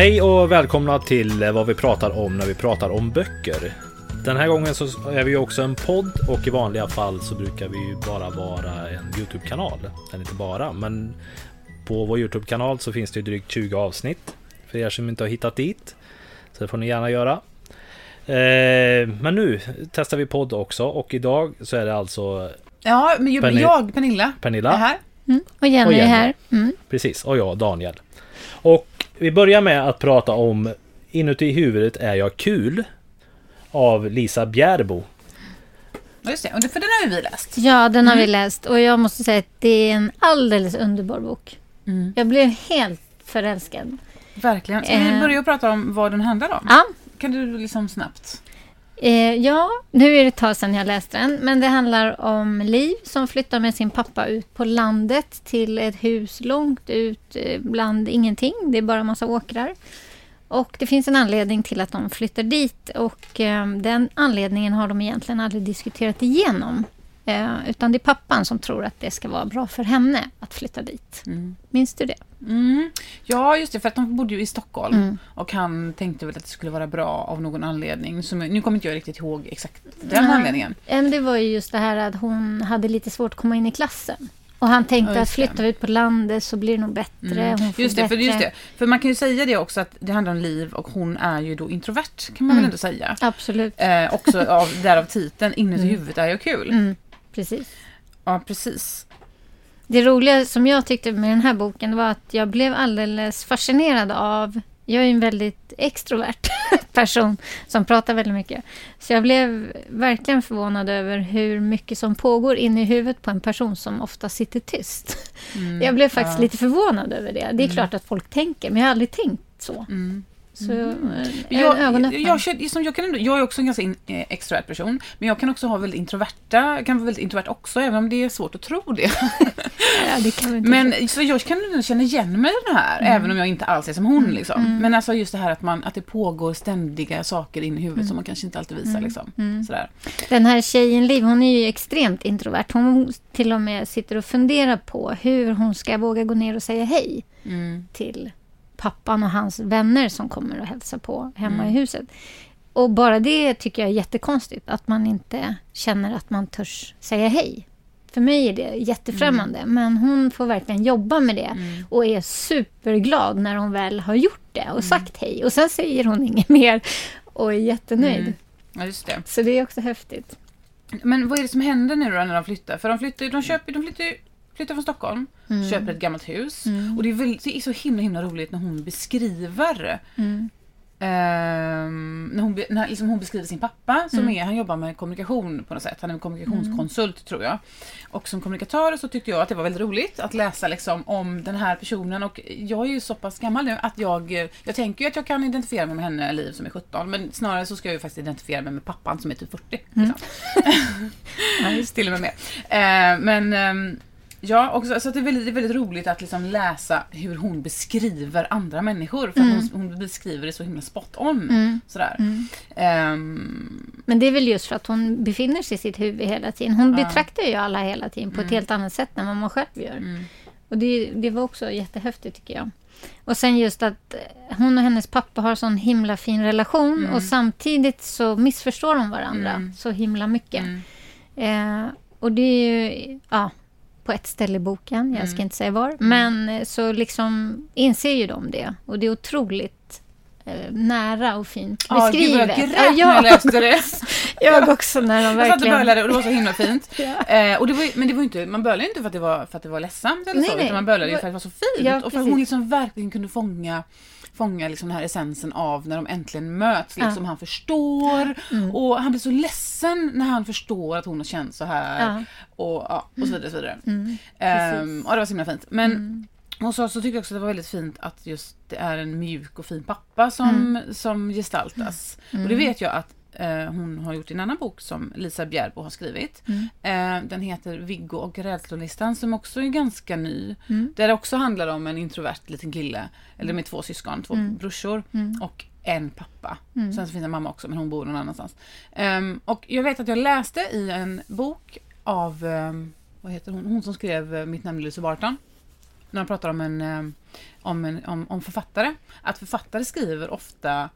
Hej och välkomna till vad vi pratar om när vi pratar om böcker. Den här gången så är vi också en podd och i vanliga fall så brukar vi ju bara vara en Youtube-kanal. Eller inte bara, men på vår Youtube-kanal så finns det drygt 20 avsnitt för er som inte har hittat dit. Så det får ni gärna göra. Eh, men nu testar vi podd också och idag så är det alltså Ja, men jag, Perni- jag Pernilla, Pernilla. är här. Och Jenny, Och Jenny. är här. Mm. Precis, och jag Daniel. Och vi börjar med att prata om Inuti huvudet är jag kul av Lisa Bjärbo. Ja, just det. För den har ju vi läst. Ja, den har vi Mm. läst och jag måste säga att det är en alldeles underbar bok. Mm. Jag blev helt förälskad. Verkligen. Ska vi Eh. börja prata om vad den handlar om? Ja, Kan du liksom snabbt? Eh, ja, nu är det ett tag sedan jag läste den, men det handlar om Liv som flyttar med sin pappa ut på landet till ett hus långt ut eh, bland ingenting. Det är bara massa åkrar. Och det finns en anledning till att de flyttar dit och eh, den anledningen har de egentligen aldrig diskuterat igenom. Eh, utan det är pappan som tror att det ska vara bra för henne att flytta dit. Mm. Minns du det? Mm. Ja, just det. För att de bodde ju i Stockholm. Mm. Och han tänkte väl att det skulle vara bra av någon anledning. Som, nu kommer inte jag riktigt ihåg exakt den Ja. anledningen. Det var ju just det här att hon hade lite svårt att komma in i klassen. Och han tänkte Ja, att flyttar vi ut på landet så blir det nog bättre. Mm. Hon får Just det, för bättre... just det. För man kan ju säga det också att det handlar om Liv och hon är ju då introvert. Kan man väl Mm. ändå säga. Absolut. Eh, också av, därav titeln Inuti huvudet är jag kul. Mm, precis. Ja, precis. Det roliga som jag tyckte med den här boken var att jag blev alldeles fascinerad av... Jag är en väldigt extrovert person som pratar väldigt mycket. Så jag blev verkligen förvånad över hur mycket som pågår inne i huvudet på en person som ofta sitter tyst. Mm. Jag blev faktiskt Ja. lite förvånad över det. Det är klart att folk tänker, men jag har aldrig tänkt så. Mm. Så eh, en Jag, ögonöppnare. jag, känner- som jag, kan ändå, jag är också en ganska in, eh, extrovert person, men jag kan också ha väldigt introverta, kan vara väldigt introvert också, även om det är svårt att tro det. Ja, det kan inte Men så jag kan känna igen mig i den här, Mm. även om jag inte alls är som hon. Liksom. Men alltså just det här att, man, att det pågår ständiga saker in i huvudet Mm. som man kanske inte alltid visar. Liksom. Sådär. Den här tjejen Liv, hon är ju extremt introvert. Hon till och med sitter och funderar på hur hon ska våga gå ner och säga hej Mm. till pappan och hans vänner som kommer och hälsa på hemma Mm. i huset. Och bara det tycker jag är jättekonstigt, att man inte känner att man törs säga hej. För mig är det jättefrämmande, Mm. men hon får verkligen jobba med det och är superglad när hon väl har gjort det Mm. och sagt hej. Och sen säger hon inget mer och är jättenöjd. Mm. Ja, just det. Så det är också häftigt. Men vad är det som händer nu då när de flyttar? För de flyttar, de köper, de flyttar, flyttar från Stockholm, köper ett gammalt hus. Och det är, väl, det är så himla himla roligt när hon beskriver Mm. Ehm, när hon, när liksom hon beskriver sin pappa, som Mm. är, han jobbar med kommunikation på något sätt. Han är en kommunikationskonsult tror jag. Och som kommunikatör så tyckte jag att det var väldigt roligt att läsa liksom, om den här personen. Och jag är ju så pass gammal nu att jag, jag tänker ju att jag kan identifiera mig med henne, Liv som är 17. Men snarare så ska jag ju faktiskt identifiera mig med pappan som är typ 40. Liksom. Till och med med. Eh, men ehm, Ja, också, så det, är väldigt, det är väldigt roligt att liksom läsa hur hon beskriver andra människor. För att hon, hon beskriver det så himla spot on. Sådär. Ehm, Men det är väl just för att hon befinner sig i sitt huvud hela tiden. Hon Ja. Mm. betraktar ju alla hela tiden på ett helt annat sätt än vad man själv gör. Och det, det var också jättehäftigt tycker jag. Och sen just att eh, hon och hennes pappa har sån himla fin relation Mm. och samtidigt så missförstår de varandra så himla mycket. Mm. Eh, och det är ju, ja, på ett ställe i boken, jag ska inte säga var, men eh, så liksom inser ju de det. Och det är otroligt eh, nära och fint Ja, gud vad beskrivet. jag grät när jag läste det. Jag också när de Jag satt och verkligen... bölade och det var så himla fint. Ja. Eh, och det var, ju- men det var inte, man bölade inte för att det var, för att det var ledsamt eller Nej, så, nej. utan man bölade ju för att det var så fint. Ja, och för att hon liksom verkligen kunde fånga fångar liksom den här essensen av när de äntligen möts. Liksom Han förstår och han blir så ledsen när han förstår att hon har känt så här. Ja. Och, ja, och så vidare. Så vidare. Mm, Ehm, och det var så himla fint. Men och så, så tycker jag också att det var väldigt fint att just det är en mjuk och fin pappa som, Mm. som gestaltas. Och det vet jag att hon har gjort en annan bok som Lisa Bjärbo har skrivit. Mm. Eh, den heter Viggo och rädslolistan som också är ganska ny. Mm. Där det också handlar om en introvert liten kille, eller med två syskon, två Mm. brorsor och en pappa. Sen så finns en mamma också men hon bor någon annanstans. Ehm, och jag vet att jag läste i en bok av, ehm, vad heter hon, hon som skrev eh, Mitt namn är Lucy Barton. När de pratar om, en, om, en, om, om författare. Att författare skriver ofta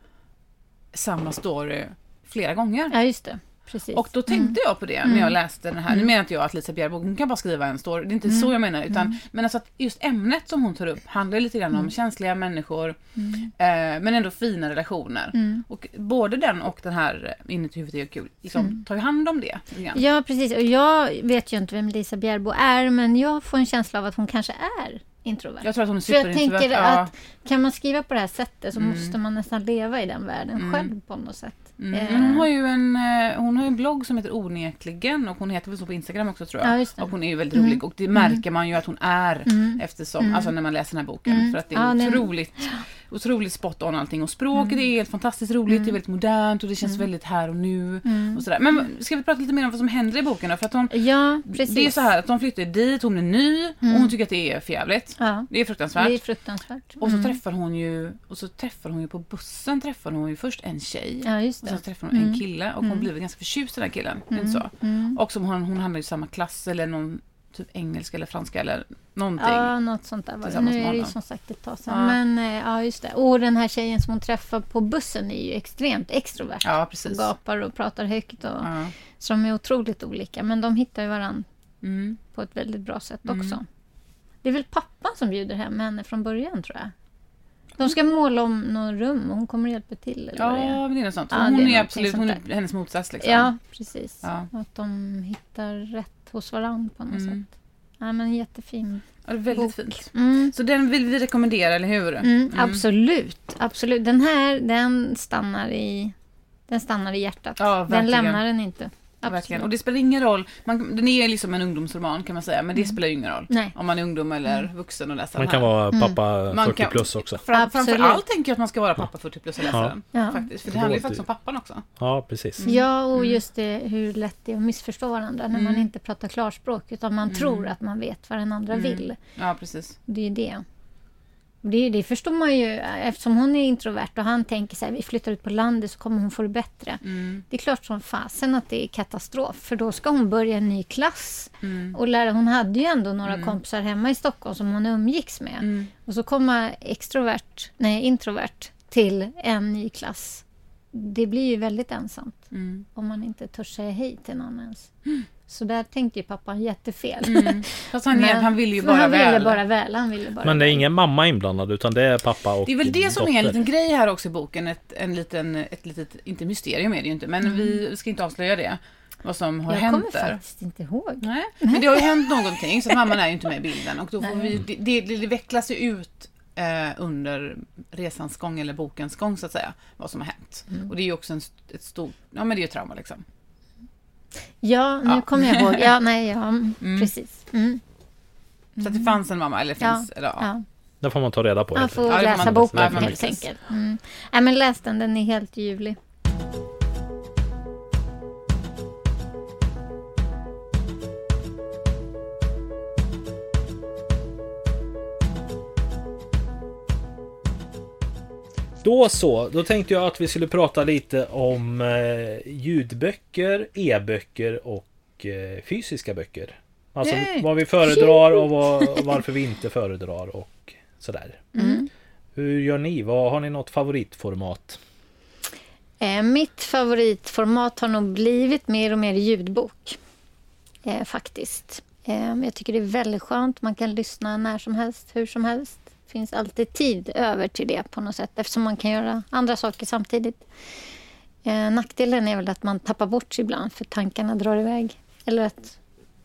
samma story flera gånger. Ja, just det. Precis. Och då tänkte jag på det när jag läste den här. Nu menar inte jag att Lisa Bjärbo, hon kan bara skriva en story. Det är inte så jag menar. Utan, Men alltså att just ämnet som hon tar upp handlar lite grann om känsliga människor. Eh, men ändå fina relationer. Och både den och den här eh, Inuti huvudet är kul, liksom, tar ju hand om det. Ja, precis. Och jag vet ju inte vem Lisa Bjärbo är, men jag får en känsla av att hon kanske är introvert. Jag tror att hon är För jag superintrovert. tänker ja. att kan man skriva på det här sättet så måste man nästan leva i den världen själv på något sätt. Mm. Eh, hon har ju en, eh, hon har ju en blogg som heter Onekligen och hon heter väl så på Instagram också tror jag. Ja. Mm. och hon är ju väldigt rolig och det märker man ju att hon är eftersom, alltså när man läser den här boken. För att det är Ja, otroligt, otroligt spot on allting. Och språket är helt fantastiskt roligt, det är väldigt modernt och det känns väldigt här och nu. Och sådär. Men ska vi prata lite mer om vad som händer i boken då? För att hon, Ja, precis. det är så här att de flyttar dit, hon är ny och hon tycker att det är förjävligt. Ja, Det är fruktansvärt. det är fruktansvärt. Och så träffar hon ju, och så träffar hon ju på bussen träffar hon ju först en tjej. Ja, Och så träffar hon en kille och hon blir ganska förtjust i den här killen. Inte så? Och som hon, hon hamnar i samma klass eller någon typ engelska eller franska eller någonting. Ja, något sånt där var det. Nu är det ju som sagt ett tag sedan. Ja. Men eh, ja, just det. Och den här tjejen som hon träffar på bussen är ju extremt extrovert. Ja, och precis. gapar och pratar högt. Och, Ja. Så de är otroligt olika. Men de hittar ju varandra Mm. på ett väldigt bra sätt också. Det är väl pappan som bjuder hem henne från början tror jag. De ska måla om något rum och hon kommer hjälpa till. Eller vad det är. ja, men det är något sånt. Ja, hon är är, absolut hon är hennes motsats. Liksom. Ja, precis. Ja. Att de hittar rätt hos varandra på något Mm. sätt. Ja, men jättefin. Ja, väldigt Bok. fint. Mm. Så den vill vi rekommendera, eller hur? Mm, Absolut, absolut. Den här, den stannar i, den stannar i hjärtat. Ja, den lämnar den inte. Verkligen. Och det spelar ingen roll. Man, den är liksom en ungdomsroman kan man säga, men det spelar ju ingen roll. Mm. Nej. Om man är ungdom eller vuxen och läser Man den kan här. vara pappa Man 40 kan- plus också. Fram, framförallt tänker jag att man ska vara pappa 40 plus och läsa Ja. den. Ja. Faktiskt. För det Det handlar ju faktiskt om pappan också. Ja, precis. Mm. Ja, och just det hur lätt det är att missförstå varandra när man Mm. inte pratar klarspråk utan man tror att man vet vad den andra vill. Ja, precis. Det är det. Det, det förstår man ju eftersom hon är introvert och han tänker så här, vi flyttar ut på landet så kommer hon få det bättre. Mm. Det är klart som fasen att det är katastrof för då ska hon börja en ny klass. Mm. Och lära, hon hade ju ändå några kompisar hemma i Stockholm som hon umgicks med. Mm. Och så komma extrovert, nej introvert till en ny klass. Det blir ju väldigt ensamt Mm. om man inte törs säga hej till någon ens. Så där tänkte ju pappan jättefel. Mm. Fast han, Men- han vill ju bara han väl. Ville bara väl. Han ville bara Men det är väl. ingen mamma inblandad utan det är pappa och Det är väl det som är dotter. en liten grej här också i boken. Ett, en liten, ett litet, inte mysterium är det ju inte, men vi ska inte avslöja det. Vad som har Mm. Jag kommer hänt där. faktiskt inte ihåg. Nej, men det har ju hänt någonting så mamman är ju inte med i bilden. Och då får vi, det, det, det vecklas ju ut eh, under resans gång eller bokens gång så att säga. Vad som har hänt. Mm. Och det är ju också en, ett stort, ja men det är ju trauma liksom. Ja, nu Ja. kommer jag ihåg. Ja, nej, ja, precis. Mm. Så att det fanns en mamma, eller Ja, finns, eller ja. ja. Det får man ta reda på. Man får. Ja, läsa man- boken ja, men helt enkelt. Mm. Nej, men läs den, den är helt ljuvlig. Då så, då tänkte jag att vi skulle prata lite om eh, ljudböcker, e-böcker och eh, fysiska böcker. Alltså Yay! vad vi föredrar och, vad, och varför vi inte föredrar och sådär. Mm. Hur gör ni? Vad, har ni något favoritformat? Eh, mitt favoritformat har nog blivit mer och mer ljudbok. Eh, faktiskt. Eh, jag tycker det är väldigt skönt. Man kan lyssna när som helst, hur som helst. Finns alltid tid över till det på något sätt eftersom man kan göra andra saker samtidigt. Eh, nackdelen är väl att man tappar bort sig ibland för tankarna drar iväg. Eller att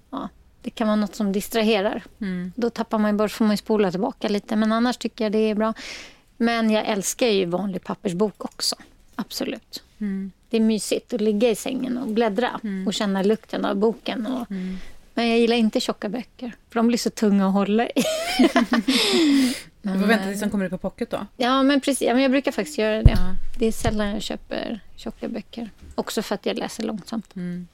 ja, det kan vara något som distraherar. Mm. Då tappar man bort, får man spola tillbaka lite. Men annars tycker jag det är bra. Men jag älskar ju vanlig pappersbok också. Absolut. Det är mysigt att ligga i sängen och bläddra och känna lukten av boken. Och, Men jag gillar inte tjocka böcker, för de blir så tunga att hålla i. Du får vänta tills den kommer ut på pocket då. Ja, men precis. Ja, men jag brukar faktiskt göra det. Det är sällan jag köper tjocka böcker. Också för att jag läser långsamt. Mm.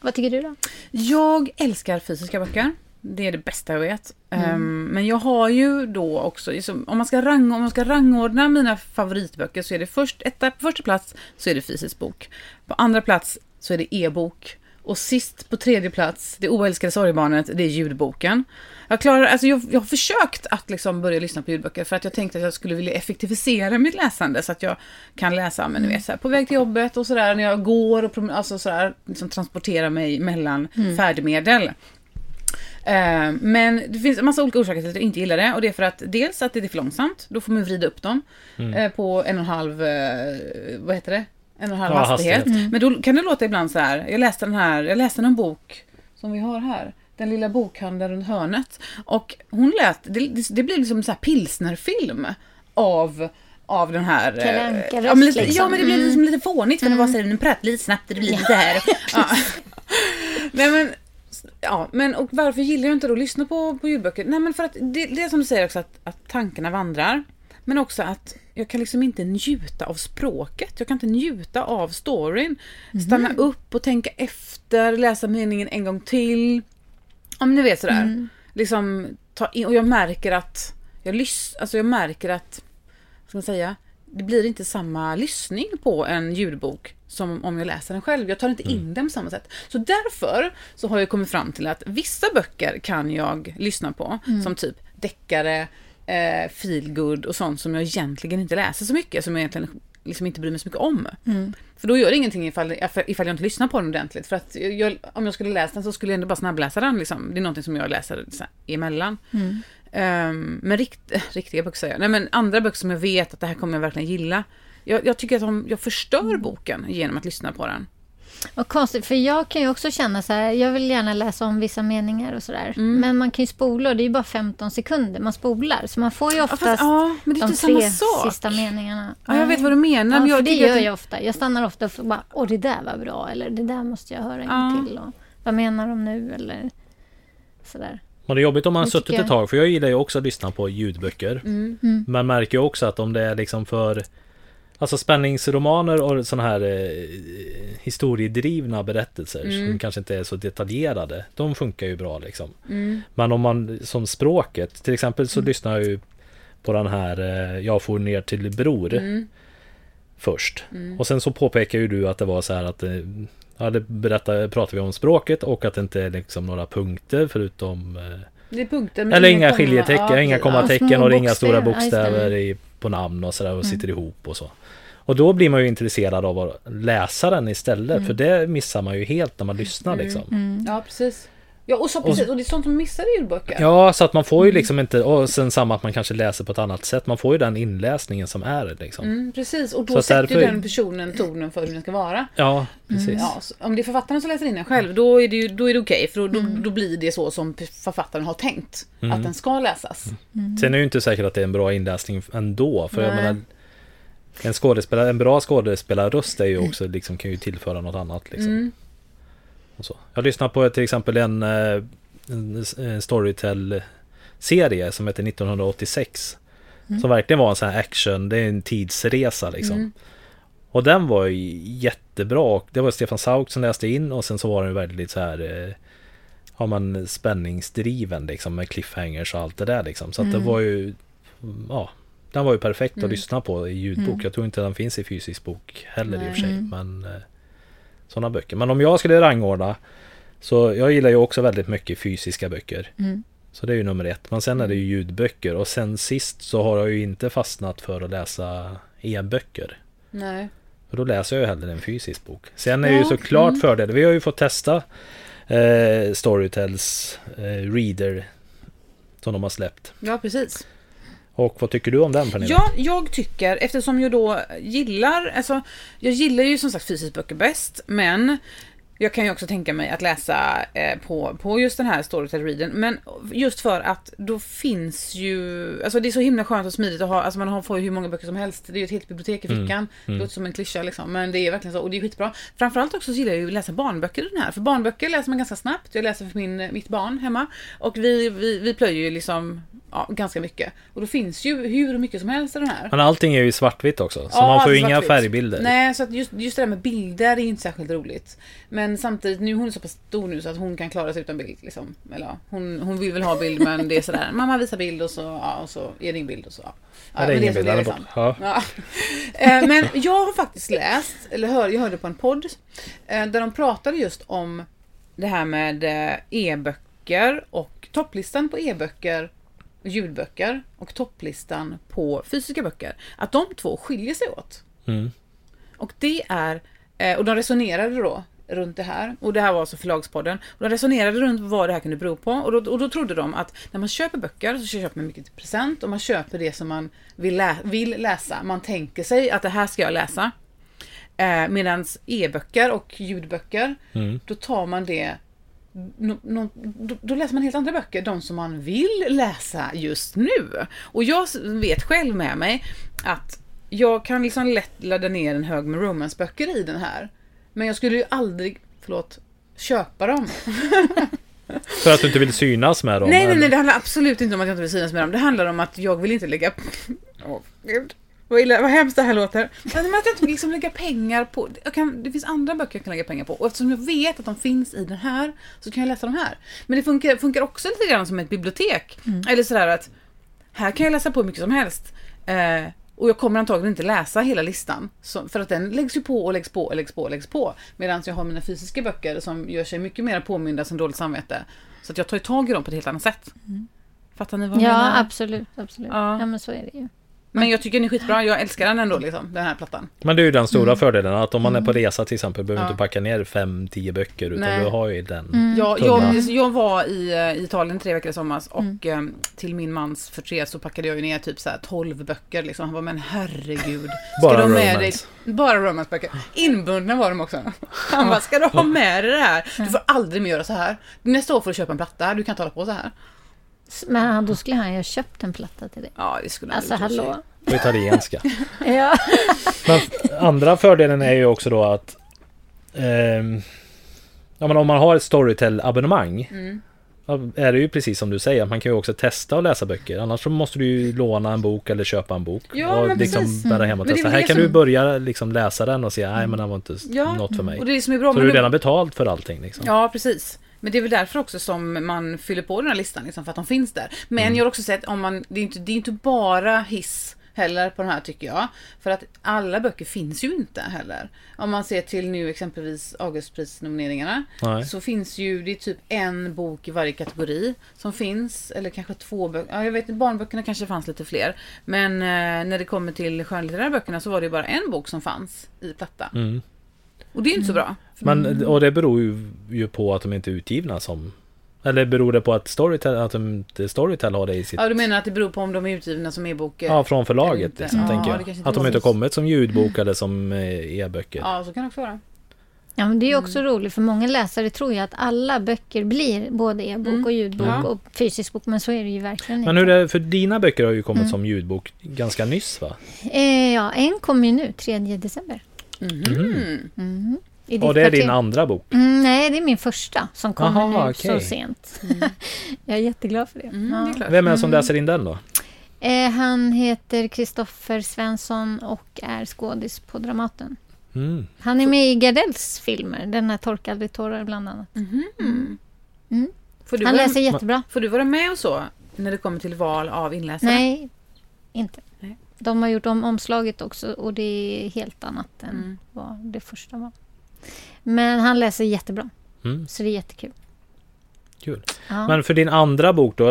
Vad tycker du då? Jag älskar fysiska böcker. Det är det bästa jag vet. Ehm, men jag har ju då också, liksom, om, man ska rang, om man ska rangordna mina favoritböcker så är det först, etta, på första plats så är det fysisk bok. På andra plats så är det e-bok. Och sist på tredje plats, det oälskade sorgebarnet, det är ljudboken. Jag, klarar, alltså jag, jag har försökt att liksom börja lyssna på ljudböcker för att jag tänkte att jag skulle vilja effektivisera mitt läsande så att jag kan läsa men ni vet, så här, på väg till jobbet och sådär när jag går och alltså sådär, liksom transportera mig mellan färdmedel. Eh, Men det finns en massa olika orsaker till att jag inte gillar det. Och det är för att dels att det är för långsamt. Då får man vrida upp dem eh, på en och en halv, eh, vad heter det? En och en halv Ja, hastighet. hastighet. Men då kan det låta ibland så här. Jag läste den här, jag läste en bok som vi har här. Den lilla bokhandeln runt hörnet. Och hon lät, det, det, det blir liksom så här pilsnerfilm av av den här... eh, ja, men lite, liksom. ja, men det blir liksom lite fånigt för den var så här, den pratar lite snabbt och det blir lite här. Ja. Nej men, ja, men och varför gillar jag inte då att lyssna på, på ljudböcker? Nej men för att det, det är som du säger också att, att tankarna vandrar. Men också att jag kan liksom inte njuta av språket. Jag kan inte njuta av storyn. Stanna upp och tänka efter, läsa meningen en gång till. Om ni vet sådär. Liksom, ta in, och jag märker att jag, lys, alltså jag märker att, vad ska man säga, det blir inte samma lyssning på en ljudbok som om jag läser den själv. Jag tar inte in den på samma sätt. Så därför så har jag kommit fram till att vissa böcker kan jag lyssna på, som typ deckare, eh, feelgood och sånt som jag egentligen inte läser så mycket, som jag egentligen liksom inte bryr mig så mycket om. För då gör det ingenting ifall, ifall jag inte lyssnar på den ordentligt. För att jag, om jag skulle läsa den så skulle jag ändå bara snabbläsa den. Liksom. Det är någonting som jag läser så här, emellan. Um, men rikt, riktiga böcker säger jag. Nej men andra böcker som jag vet att det här kommer jag verkligen gilla. Jag, jag tycker att de, jag förstör boken genom att lyssna på den. Vad konstigt, för jag kan ju också känna så här, jag vill gärna läsa om vissa meningar och sådär. Men man kan ju spola och det är ju bara 15 sekunder man spolar. Så man får ju fast- oftast ja, men det är de inte samma tre sak. sista meningarna. Ja, jag vet vad du menar. Ja, men jag det gör att jag ofta. Jag stannar ofta och bara, åh det där var bra, eller det där måste jag höra en Ja. till. Och, vad menar de nu, eller sådär. Men det är jobbigt om man har Det suttit tycker ett tag, för jag gillar ju också att lyssna på ljudböcker. Man märker ju också att om det är liksom för Alltså spänningsromaner och sådana här eh, historiedrivna berättelser som kanske inte är så detaljerade. De funkar ju bra liksom. Men om man som språket, till exempel så lyssnar jag ju på den här eh, Jag får ner till Bror först. Och sen så påpekar ju du att det var så här att eh, Ja, det berättar, pratar vi om språket och att det inte är liksom några punkter förutom eh, Det är punkter. Eller inga skiljetecken, ja, inga kommatecken och är inga stora bokstäver i, på namn och sådär och sitter ihop och så. Och då blir man ju intresserad av att läsa den istället för det missar man ju helt när man lyssnar liksom. Ja. ja, precis. Ja, och, så, precis. och det är sånt som missar i ljudböcker. Ja, så att man får ju liksom inte, och sen samma att man kanske läser på ett annat sätt. Man får ju den inläsningen som är liksom. Mm, precis, och Så då att sätter ju därför- den personen tonen för hur den ska vara. Ja, precis. Ja, så om det är författaren som läser in den själv, då är det, ju- då är det okej. för då, då, då blir det så som författaren har tänkt att den ska läsas. Sen är det ju inte säkert att det är en bra inläsning ändå. För jag Nej. menar, en, skådespelare, en bra skådespelarröst är ju också, liksom, kan ju tillföra något annat. Liksom. Mm. Jag lyssnar på till exempel en, eh, en, en Storytel-serie som heter 1986. Som verkligen var en sån här action, det är en tidsresa liksom. Och den var ju jättebra. Det var Stefan Sauk som läste in och sen så var den väldigt så här eh, Har man spänningsdriven liksom med cliffhangers och allt det där liksom. Så att det var ju Ja Den var ju perfekt att lyssna på i ljudbok. Jag tror inte den finns i fysisk bok heller i och för sig. Men eh, Sådana böcker. Men om jag skulle rangordna Så jag gillar ju också väldigt mycket fysiska böcker. Så det är ju nummer ett. Men sen är det ju ljudböcker. Och sen sist så har jag ju inte fastnat för att läsa e-böcker. Nej. För då läser jag ju hellre en fysisk bok. Sen är det ju Ja, såklart fördel. Vi har ju fått testa eh, Storytels eh, Reader som de har släppt. Ja, precis. Och vad tycker du om den Pernilla? Ja, jag tycker, eftersom jag då gillar, alltså, jag gillar ju som sagt fysiskt böcker bäst, men Jag kan ju också tänka mig att läsa eh, på, på just den här Storytel Readen. Men just för att då finns ju... Alltså det är så himla skönt och smidigt att ha... Alltså man har, får ju hur många böcker som helst. Det är ju ett helt bibliotek i fickan. Det låter som en klyscha liksom. Men det är verkligen så. Och det är skitbra. Framförallt också så gillar jag ju att läsa barnböcker i den här. För barnböcker läser man ganska snabbt. Jag läser för min, mitt barn hemma. Och vi, vi, vi plöjer ju liksom ja, ganska mycket. Och då finns ju hur mycket som helst i den här. Men allting är ju svartvitt också. Så Ja, man får ju inga färgbilder. Nej, så att just, just det där med bilder är inte särskilt roligt. Men samtidigt, nu hon är så pass stor nu så att hon kan klara sig utan bild. Liksom. Eller, ja, hon, hon vill väl ha bild men det är sådär, mamma visar bild och så, ja, och så är det ingen bild och så. Ja. Ja, det är ingen bild. det Den är liksom. Ja. Eh, Men jag har faktiskt läst, eller hör, jag hörde på en podd, eh, där de pratade just om det här med eh, e-böcker och topplistan på e-böcker ljudböcker och topplistan på fysiska böcker. Att de två skiljer sig åt. Mm. Och det är, eh, och de resonerade då runt det här. Och det här var alltså förlagspodden. Och de resonerade runt vad det här kunde bero på. Och då, och då trodde de att när man köper böcker så köper man mycket present och man köper det som man vill, lä- vill läsa. Man tänker sig att det här ska jag läsa. Eh, Medan e-böcker och ljudböcker, Mm. då tar man det no, no, då, då läser man helt andra böcker, de som man vill läsa just nu. Och jag vet själv med mig att jag kan liksom lätt ladda ner en hög med romansböcker i den här. Men jag skulle ju aldrig, förlåt, köpa dem. För att du inte vill synas med dem. Nej, nej, nej, det handlar absolut inte om att jag inte vill synas med dem. Det handlar om att jag vill inte lägga... Åh, gud. Vad, illa, vad hemskt det här låter. Men jag inte vill liksom lägga pengar på... Jag kan, det finns andra böcker jag kan lägga pengar på. Och eftersom jag vet att de finns i den här så kan jag läsa de här. Men det funkar, funkar också lite grann som ett bibliotek. Eller sådär att här kan jag läsa på hur mycket som helst. Eh, och jag kommer antagligen inte läsa hela listan. Så, för att den läggs ju på och läggs på och läggs på och läggs på. Medan jag har mina fysiska böcker som gör sig mycket mer påminda som dåligt samvete. Så att jag tar ju tag i dem på ett helt annat sätt. Fattar ni vad jag Ja, menar? absolut. absolut. Ja. Ja. men så är det ju. Men jag tycker den är skitbra. Jag älskar den ändå, liksom, den här plattan. Men det är ju den stora fördelen att om man är på resa till exempel behöver Mm. Ja. inte packa ner fem, tio böcker utan Nej. du har ju den. Mm. Jag, Tunna. jag, jag var i, eh, Italien tre veckor i somras och eh, till min mans förtret så packade jag ju ner typ så här 12 böcker. Liksom. Han var men herregud. Ska Bara du ha med romance. Dig, bara romansböcker. Inbundna var de också. Han bara, ska du ha med dig det här? Du får aldrig mer göra så här. Nästa år får du köpa en platta. Du kan inte hålla på så här. Men då skulle han ju ha köpt en platta till dig. Ja, det skulle han Alltså hallå. På italienska. Ja. Men andra fördelen är ju också då att ja, men om man har ett Storytel-abonnemang Mm. är det ju precis som du säger, man kan ju också testa att läsa böcker. Annars så måste du ju låna en bok eller köpa en bok. Ja, och men liksom precis. bära hem och Men det är testa. Här det kan som- du börja liksom läsa den och se, nej men den var inte Ja, något för mig. Och det är det som är bra. Så men du har nu- redan betalt för allting liksom. Ja, precis. Men det är väl därför också som man fyller på den här listan, liksom, för att de finns där. Men Mm. jag har också sett, om man, det, är inte, det är inte bara hiss heller på den här tycker jag. För att alla böcker finns ju inte heller. Om man ser till nu exempelvis Augustprisnomineringarna. Nej. Så finns ju, det är typ en bok i varje kategori som finns. Eller kanske två böcker. Ja, jag vet inte, barnböckerna kanske fanns lite fler. Men eh, när det kommer till skönlitterära böckerna så var det ju bara en bok som fanns i platta. Mm. Och det är ju inte så bra. Men, och det beror ju, ju på att de inte är utgivna som... Eller beror det på att Storytel, att de, Storytel har det i sitt... Ja, du menar att det beror på om de är utgivna som e-bok? Ja, från förlaget inte. liksom, Ja, tänker det jag. kanske inte Att de inte har kommit som ljudbok eller som eh, e-böcker. Ja, så kan det också vara. Ja, men det är ju också roligt för många läsare tror ju att alla böcker blir både e-bok Mm. och ljudbok Ja. och fysisk bok, men så är det ju verkligen Men inte. hur är det, för dina böcker har ju kommit Mm. som ljudbok ganska nyss va? Eh, ja, en kommer ju nu, 3 december. Mhm. Mm. I Och det är din andra bok? Mm, nej, det är min första som kommer Aha, nu okej. så sent. jag är jätteglad för det. Mm, ja. det är. Vem är det som läser in den då? eh, han heter Kristoffer Svensson och är skådis på Dramaten. Mm. Han är med i Gardells filmer, den här Torka aldrig tårar bland annat. Mhm. Mm. Får, du Han vara, läser jättebra. får du vara med och så när det kommer till val av inläsare? Nej, inte. Nej. De har gjort om omslaget också och det är helt annat än Mm. vad det första var. Men han läser jättebra, Mm. så det är jättekul. Kul. Ja. Men för din andra bok då,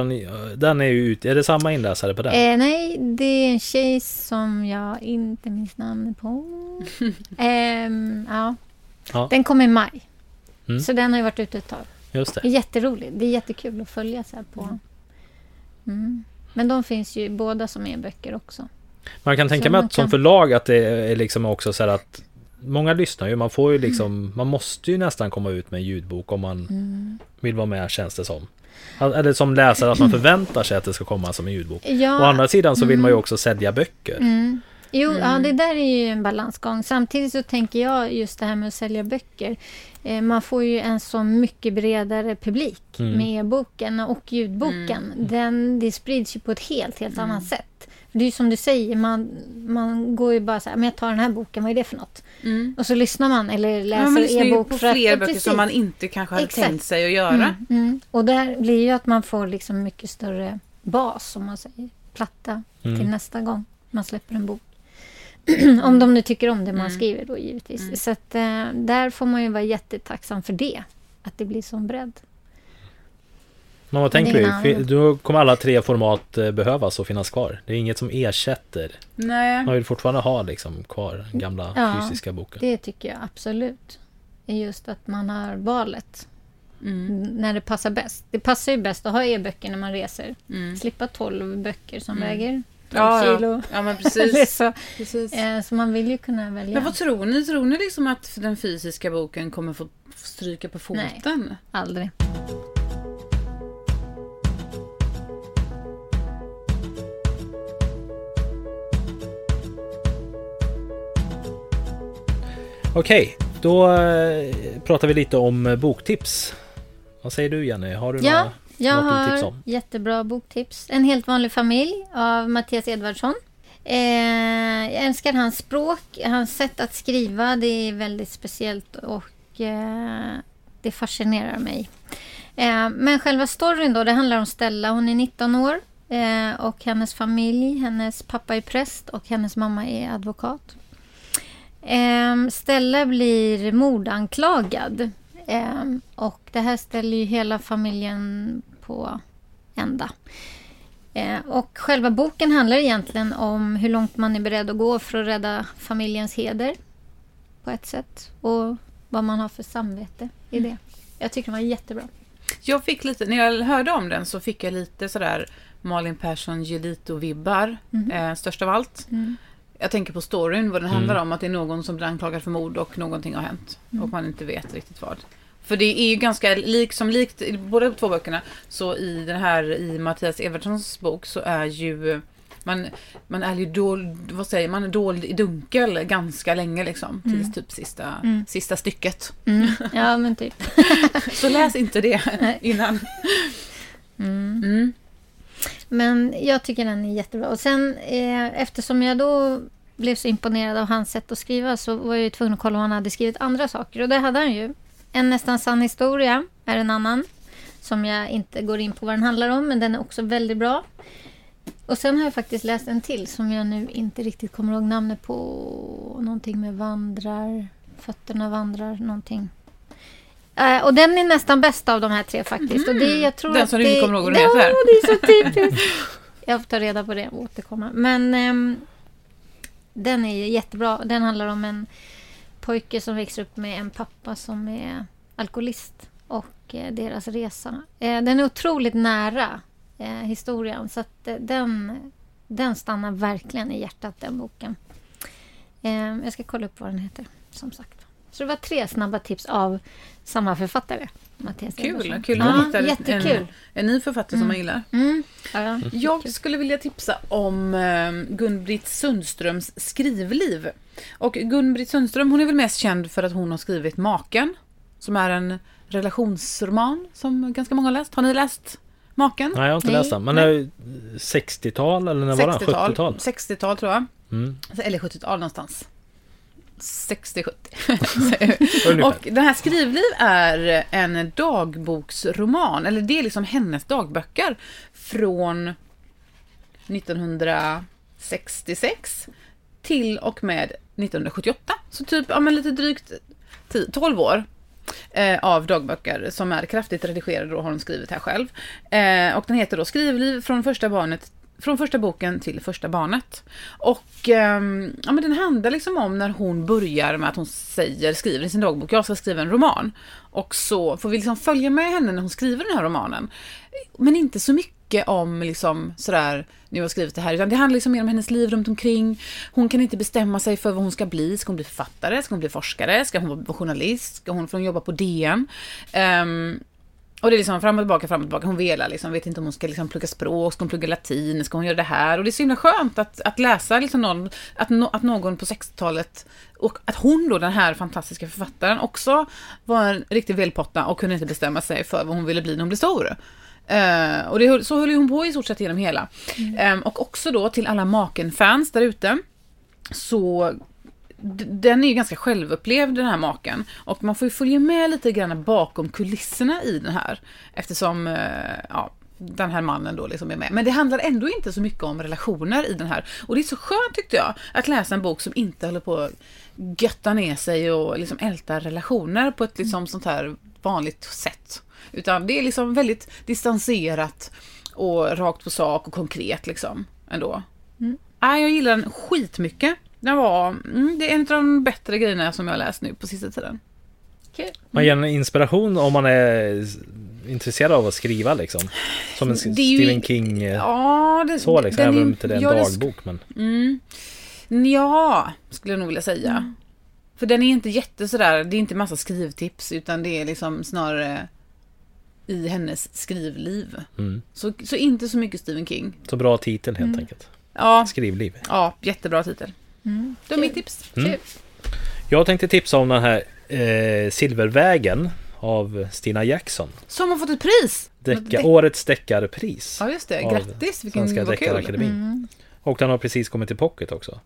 den är ju ute, är det samma inläsare på den? Eh, nej, det är en tjej som jag inte minns namnet på. Ehm, ja. Ja. Den kom i maj. Mm. Så den har ju varit ute ett tag. Just Det det. är jätteroligt. Det är jättekul att följa så här på. Mm. Men de finns ju båda som är böcker också. Man kan tänka mig att som förlag att det är liksom också så här att många lyssnar ju. Man får ju liksom, man måste ju nästan komma ut med en ljudbok om man Mm. vill vara med känns det som. Eller som läsare att man förväntar sig att det ska komma som en ljudbok. Ja. Å andra sidan så vill man ju också sälja böcker. Mm. Jo, ja, det där är ju en balansgång. Samtidigt så tänker jag just det här med att sälja böcker. Eh, man får ju en så mycket bredare publik Mm. med e-boken och ljudboken. Den, det sprids ju på ett helt, helt annat sätt. Det är ju som du säger, man, man går ju bara så här, men jag tar den här boken, vad är det för något? Mm. Och så lyssnar man eller läser Ja, man lyssnar ju e-bok. på för att- fler ja, böcker precis. som man inte kanske hade Exakt. tänkt sig att göra. Mm, mm. Och där blir ju att man får liksom mycket större bas, som man säger, platta Mm. till nästa gång man släpper en bok. om de nu tycker om det man Mm. skriver då givetvis. Mm. Så att eh, där får man ju vara jättetacksam för det. Att det blir sån bredd. Men vad tänker du? annan. Då kommer alla tre format eh, behövas och finnas kvar. Det är inget som ersätter. Nej. Man vill fortfarande ha liksom kvar den gamla Ja, fysiska boken. Det tycker jag absolut. Just att man har valet Mm. när det passar bäst. Det passar ju bäst att ha e-böcker när man reser. Mm. Slippa 12 böcker som Mm. väger 12 Ja, kilo. ja. ja, men precis. så, precis. eh, så man vill ju kunna välja. Men vad tror ni? Tror ni liksom att den fysiska boken kommer få stryka på foten? Aldrig. Okej, då eh, pratar vi lite om eh, boktips. Vad säger du Jenny? Har du Ja, några, Jag har om? jättebra boktips. En helt vanlig familj av Mattias Edvardsson. Eh, jag älskar hans språk, hans sätt att skriva. Det är väldigt speciellt och eh, det fascinerar mig. Eh, men själva storyn då, det handlar om Stella. Hon är 19 år eh, och hennes familj, hennes pappa är präst och hennes mamma är advokat. Eh, Stella blir mordanklagad. Eh, och det här ställer ju hela familjen på ända. Eh, och själva boken handlar egentligen om hur långt man är beredd att gå för att rädda familjens heder. På ett sätt. Och vad man har för samvete i det. Jag tycker den var jättebra. Jag fick lite, när jag hörde om den så fick jag lite sådär Malin Persson Gelito-vibbar. Eh, störst av allt. Mm. Jag tänker på storyn, vad den handlar Mm. om. Att det är någon som blir anklagad för mord och någonting har hänt. Och man inte vet riktigt vad. För det är ju ganska lik, som likt i båda två böckerna, så i den här, i Mattias Evertssons bok så är ju man, man är ju dold, vad säger man, dold i dunkel ganska länge liksom. Tills typ sista, Mm. sista stycket. Mm. Ja, men typ. Så läs inte det innan. Men jag tycker den är jättebra. Och sen eh, eftersom jag då blev så imponerad av hans sätt att skriva så var jag ju tvungen att kolla om han hade skrivit andra saker. Och det hade han ju. En nästan sann historia är en annan. Som jag inte går in på vad den handlar om, men den är också väldigt bra. Och sen har jag faktiskt läst en till som jag nu inte riktigt kommer ihåg namnet på. Någonting med vandrar, fötterna vandrar, någonting. Eh, och den är nästan bäst av de här tre faktiskt. Och det, jag tror Den som du inte kommer ihåg vad den ja, heter. det är så typiskt. Jag får ta reda på det och återkomma. Men ehm, den är jättebra. Den handlar om en pojke som växer upp med en pappa som är alkoholist och eh, deras resa. Eh, den är otroligt nära eh, historien så att eh, den, den stannar verkligen i hjärtat den boken. Eh, jag ska kolla upp vad den heter som sagt. Så det var tre snabba tips av samma författare. Mattias Kul, kul Ja, att hitta jättekul. en, en ny författare som man gillar. Mm. Ja, ja. Jag skulle vilja tipsa om eh, Gun-Britt Sundströms skrivliv. Och Gun-Britt Sundström, hon är väl mest känd för att hon har skrivit Maken, som är en relationsroman som ganska många har läst. Har ni läst Maken? Nej, jag har inte Nej, läst den. Men det är 60-tal eller när var? 60-tal, 70-tal? 60-tal tror jag. Mm. Eller 70-tal någonstans. 60-70. Ungefär. Och den här Skrivliv är en dagboksroman, eller det är liksom hennes dagböcker från 1966 till och med 1978. Så typ, ja men lite drygt 10, 12 år eh, av dagböcker som är kraftigt redigerade och har hon skrivit här själv. Eh, och den heter då Skrivliv från första barnet från första boken till första barnet. Och eh, ja, men den handlar liksom om när hon börjar med att hon säger, skriver i sin dagbok, jag ska skriva en roman. Och så får vi liksom följa med henne när hon skriver den här romanen. Men inte så mycket om liksom sådär, nu har jag skrivit det här, utan det handlar liksom mer om hennes liv runt omkring. Hon kan inte bestämma sig för vad hon ska bli. Ska hon bli författare? Ska hon bli forskare? Ska hon vara journalist? Ska hon få jobba på DN? Ehm, och det är liksom fram och tillbaka, fram och tillbaka. Hon velar liksom, vet inte om hon ska liksom plugga språk, ska hon plugga latin, ska hon göra det här? Och det är så himla skönt att, att läsa liksom någon, att, no, att någon på 60-talet, och att hon då, den här fantastiska författaren, också var en riktig välpotta och kunde inte bestämma sig för vad hon ville bli när hon blev stor. Uh, och det, så höll hon på i stort sett genom hela. Ehm, och också då till alla Maken-fans där ute, så den är ju ganska självupplevd den här maken. Och man får ju följa med lite grann bakom kulisserna i den här. Eftersom, eh, ja, den här mannen då liksom är med. Men det handlar ändå inte så mycket om relationer i den här. Och det är så skönt tyckte jag, att läsa en bok som inte håller på att götta ner sig och liksom älta relationer på ett liksom sånt här vanligt sätt. Utan det är liksom väldigt distanserat och rakt på sak och konkret liksom ändå. Nej, jag gillar den skitmycket. Den var, mm, det är en av de bättre grejerna som jag läst nu på sista tiden. Kul. Man ger en inspiration om man är intresserad av att skriva liksom. Som en Det är ju- Stephen King eh, Ja, det, så liksom. den Även är- om inte det är en ja, dagbok. Men Mm. Ja, skulle jag nog vilja säga. För den är inte jätte sådär, det är inte massa skrivtips utan det är liksom snarare i hennes skrivliv. mm. Så, så inte så mycket Stephen King. så bra titel helt enkelt. Ja, Skrivliv. ja jättebra titel. Mm. Det är mitt tips. Mm. Jag tänkte tipsa om den här eh, Silvervägen av Stina Jackson. Som har fått ett pris! Decka, Deck- årets deckarpris. Ja, just det. Grattis, vilken Svenska. Deckarakademin. Mm. Och den har precis kommit till pocket också.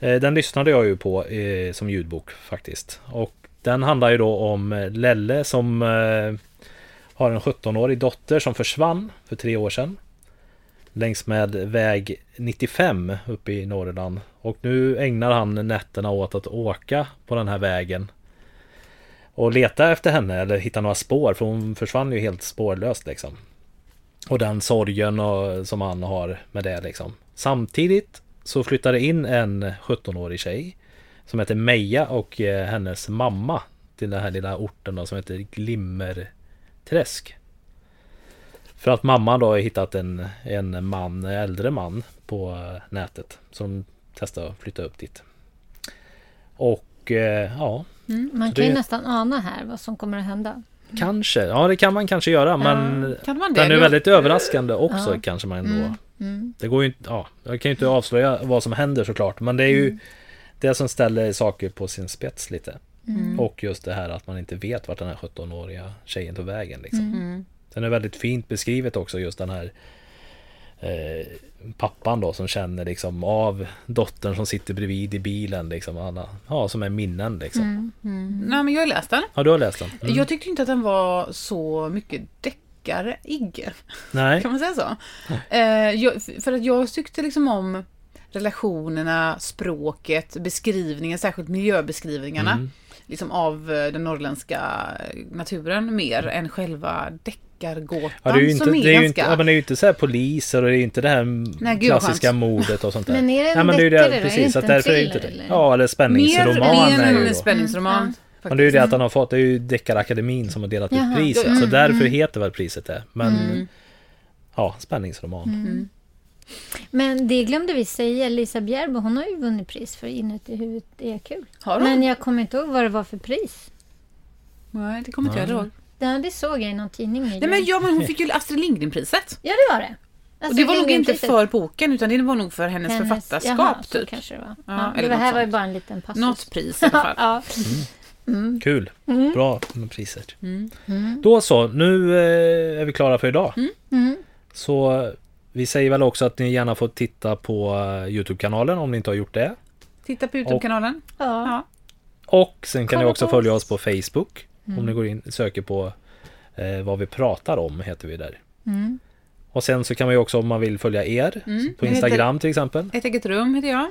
Eh, Den lyssnade jag ju på eh, som ljudbok faktiskt. Och den handlar ju då om eh, Lelle som eh, har en 17-årig dotter som försvann för tre år sedan. Längs med väg 95 uppe i Norrland. Och nu ägnar han nätterna åt att åka på den här vägen. Och leta efter henne eller hitta några spår för hon försvann ju helt spårlöst liksom. Och den sorgen och, som han har med det liksom. Samtidigt så flyttar det in en 17-årig tjej som heter Meja och eh, hennes mamma till den här lilla orten då, som heter Glimmerträsk. För att mamma då har hittat en, en man, äldre man på eh, nätet som testar att flytta upp dit. Och eh, ja, Mm. Man kan ju det- nästan ana här vad som kommer att hända. kanske. Ja, det kan man kanske göra men Kan man det? den är väldigt överraskande också Ja. kanske man ändå. Mm. Det går ju inte, ja, jag kan ju inte avslöja vad som händer såklart. Men det är ju det som ställer saker på sin spets lite. Mm. Och just det här att man inte vet vart den här 17-åriga tjejen tog vägen. Liksom. Den är väldigt fint beskrivet också just den här eh, pappan då som känner liksom av dottern som sitter bredvid i bilen liksom. Alla, ja, som är minnen liksom. Mm. Mm. Nej, men jag har läst den. Ja, du har läst den? Mm. Jag tyckte inte att den var så mycket deckarig. Nej. Kan man säga så? Eh, jag, för att jag tyckte liksom om relationerna, språket, beskrivningen, särskilt miljöbeskrivningarna. Mm. Liksom av eh, den norrländska naturen mer än själva deckargåtan Ja, det är ju inte, som är det är ju ganska... inte, ja, men det är ju inte så här poliser och det är ju inte det här Nej, gud, klassiska skönt. mordet och sånt där. Men är det en Nej, men det är ju det? Är precis, inte att en därför är inte thriller, det. eller? Ja, eller mer, spänningsroman mer är än en spänningsroman. Mm, Men det är ju det att han har fått, det är ju Deckarakademin som har delat ut priset. Mm, så därför mm. heter väl priset det. Men Mm. ja, spänningsroman. Mm. Men det glömde vi säga. Lisa Bjärbo hon har ju vunnit pris för Inuti huvudet är kul. Har hon? Men jag kommer inte ihåg vad det var för pris. Nej, det kommer inte jag. Mm. ihåg. Ja, det såg jag i någon tidning Nej, men, ja, men hon fick ju Astrid Lindgren-priset. Ja, det var det. Och Alltså, det var nog inte för boken, utan det var nog för hennes, Hennes- författarskap, Jaha, så typ. kanske det var. Ja, Ja, eller det här var ju bara en liten passus. Något pris i alla fall. ja. Kul. Mm. Bra med priset. Mm. Mm. Då så, nu eh, är vi klara för idag. Mm. Så vi säger väl också att ni gärna får titta på eh, Youtube-kanalen om ni inte har gjort det. Titta på Youtube-kanalen. Ja. Ja. Och sen kan ni Kolla också på följa oss på Facebook. Mm. Om ni går in och söker på eh, vad vi pratar om heter vi där. Mm. Och sen så kan man ju också om man vill följa er Mm. på Jag Instagram till exempel. Ett eget rum heter jag.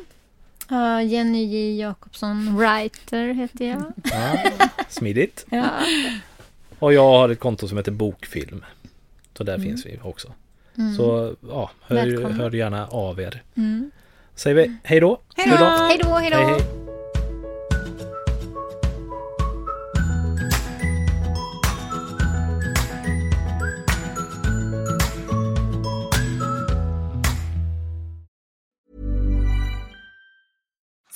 Ja, Jenny J Jakobsson Writer heter jag. Ja, smidigt. Ja. Och jag har ett konto som heter Bokfilm. Så där Mm. finns vi också. Mm. Så ja, hör, hör gärna av er. Mm. Säger vi hej då. Hej då! Hej då,